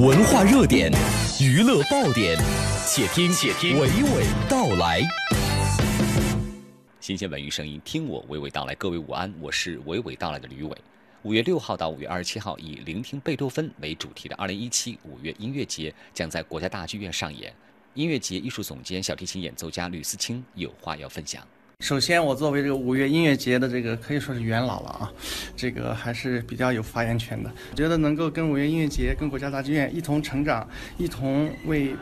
文化热点，娱乐爆点，且听且听娓娓道来。新鲜文娱声音，听我娓娓道来。各位午安，我是娓娓道来的吕伟。五月六号到五月二十七号，以“聆听贝多芬”为主题的二零一七五月音乐节将在国家大剧院上演。音乐节艺术总监、小提琴演奏家吕思清有话要分享。首先，我作为这个五月音乐节的这个可以说是元老了啊，这个还是比较有发言权的。觉得能够跟五月音乐节、跟国家大剧院一同成长，一同为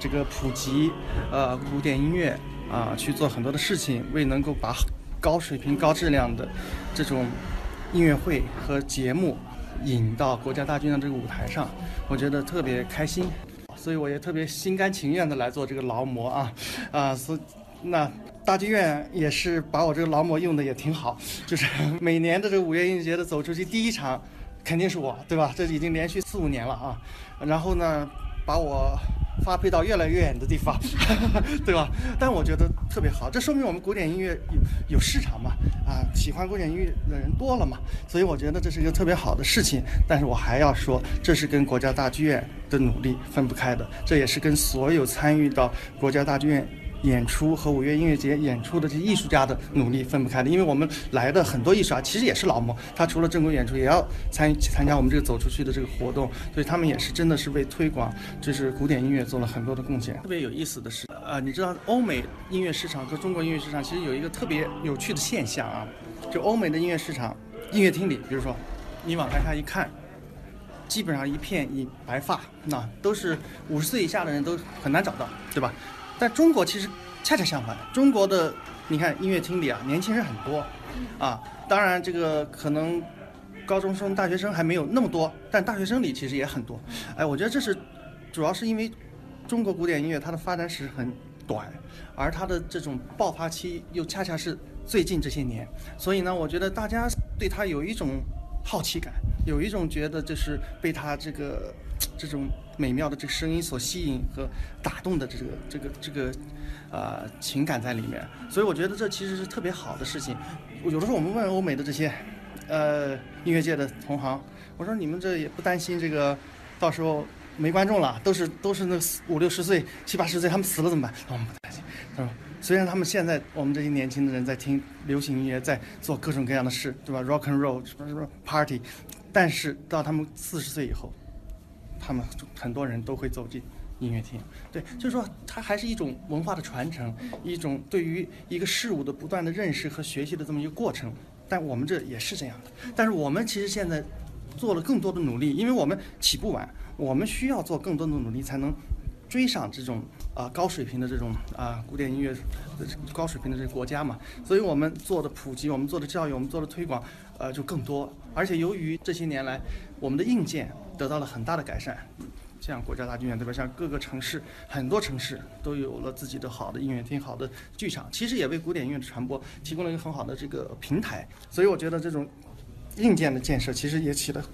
这个普及呃古典音乐啊去做很多的事情，为能够把高水平、高质量的这种音乐会和节目引到国家大剧院这个舞台上，我觉得特别开心。所以我也特别心甘情愿的来做这个劳模啊，啊，所那大剧院也是把我这个劳模用的也挺好，就是 每年的这个五月音乐节的走出去第一场，肯定是我，对吧？这已经连续四五年了啊，然后呢，把我。发配到越来越远的地方，对吧？但我觉得特别好，这说明我们古典音乐有有市场嘛，啊，喜欢古典音乐的人多了嘛，所以我觉得这是一个特别好的事情。但是我还要说，这是跟国家大剧院的努力分不开的，这也是跟所有参与到国家大剧院。演出和五月音乐节演出的这些艺术家的努力分不开的，因为我们来的很多艺术家其实也是劳模，他除了正规演出，也要参与参加我们这个走出去的这个活动，所以他们也是真的是为推广就是古典音乐做了很多的贡献。特别有意思的是，呃，你知道欧美音乐市场和中国音乐市场其实有一个特别有趣的现象啊，就欧美的音乐市场，音乐厅里，比如说你往台下一看，基本上一片一白发，那都是五十岁以下的人都很难找到，对吧？但中国其实恰恰相反，中国的你看音乐厅里啊，年轻人很多，啊，当然这个可能高中生、大学生还没有那么多，但大学生里其实也很多。哎，我觉得这是主要是因为中国古典音乐它的发展史很短，而它的这种爆发期又恰恰是最近这些年，所以呢，我觉得大家对它有一种好奇感，有一种觉得就是被他这个。这种美妙的这个声音所吸引和打动的这个这个这个，呃，情感在里面，所以我觉得这其实是特别好的事情。有的时候我们问欧美的这些，呃，音乐界的同行，我说你们这也不担心这个到时候没观众了，都是都是那五六十岁、七八十岁，他们死了怎么办？我们不担心，他说？虽然他们现在我们这些年轻的人在听流行音乐，在做各种各样的事，对吧？Rock and roll 什么什么 party，但是到他们四十岁以后。他们很多人都会走进音乐厅，对，就是说它还是一种文化的传承，一种对于一个事物的不断的认识和学习的这么一个过程。但我们这也是这样的，但是我们其实现在做了更多的努力，因为我们起步晚，我们需要做更多的努力才能追上这种啊高水平的这种啊古典音乐高水平的这个国家嘛。所以我们做的普及，我们做的教育，我们做的推广，呃就更多。而且由于这些年来我们的硬件。得到了很大的改善，像国家大剧院对吧？像各个城市，很多城市都有了自己的好的音乐厅、好的剧场，其实也为古典音乐的传播提供了一个很好的这个平台。所以我觉得这种硬件的建设其实也起了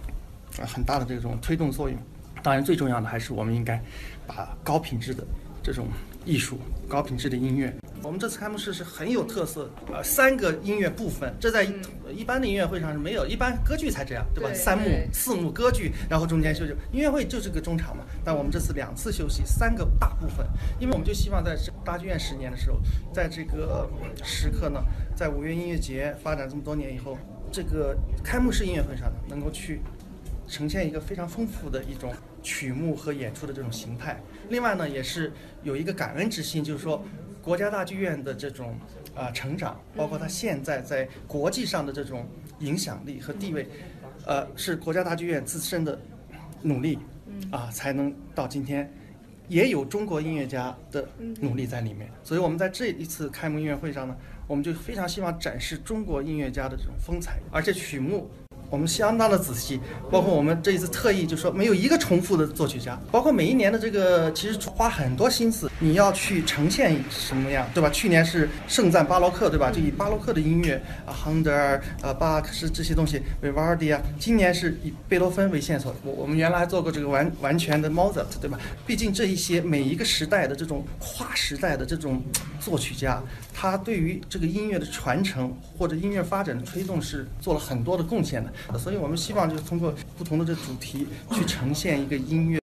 很大的这种推动作用。当然，最重要的还是我们应该把高品质的这种艺术、高品质的音乐。我们这次开幕式是很有特色，呃，三个音乐部分，这在一般的音乐会上是没有，一般歌剧才这样，对吧？三幕、四幕歌剧，然后中间休息。音乐会就是个中场嘛，但我们这次两次休息，三个大部分，因为我们就希望在大剧院十年的时候，在这个时刻呢，在五月音乐节发展这么多年以后，这个开幕式音乐会上呢，能够去呈现一个非常丰富的一种曲目和演出的这种形态。另外呢，也是有一个感恩之心，就是说。国家大剧院的这种啊成长，包括它现在在国际上的这种影响力和地位，呃，是国家大剧院自身的努力啊，才能到今天，也有中国音乐家的努力在里面。所以我们在这一次开幕音乐会上呢，我们就非常希望展示中国音乐家的这种风采，而且曲目。我们相当的仔细，包括我们这一次特意就说没有一个重复的作曲家，包括每一年的这个其实花很多心思，你要去呈现什么样，对吧？去年是盛赞巴洛克，对吧？就以巴洛克的音乐啊，亨德尔、呃，巴克是这些东西，维瓦尔迪啊。今年是以贝多芬为线索，我我们原来还做过这个完完全的 Mozart，对吧？毕竟这一些每一个时代的这种跨时代的这种作曲家，他对于这个音乐的传承或者音乐发展的推动是做了很多的贡献的。所以我们希望就是通过不同的这主题去呈现一个音乐。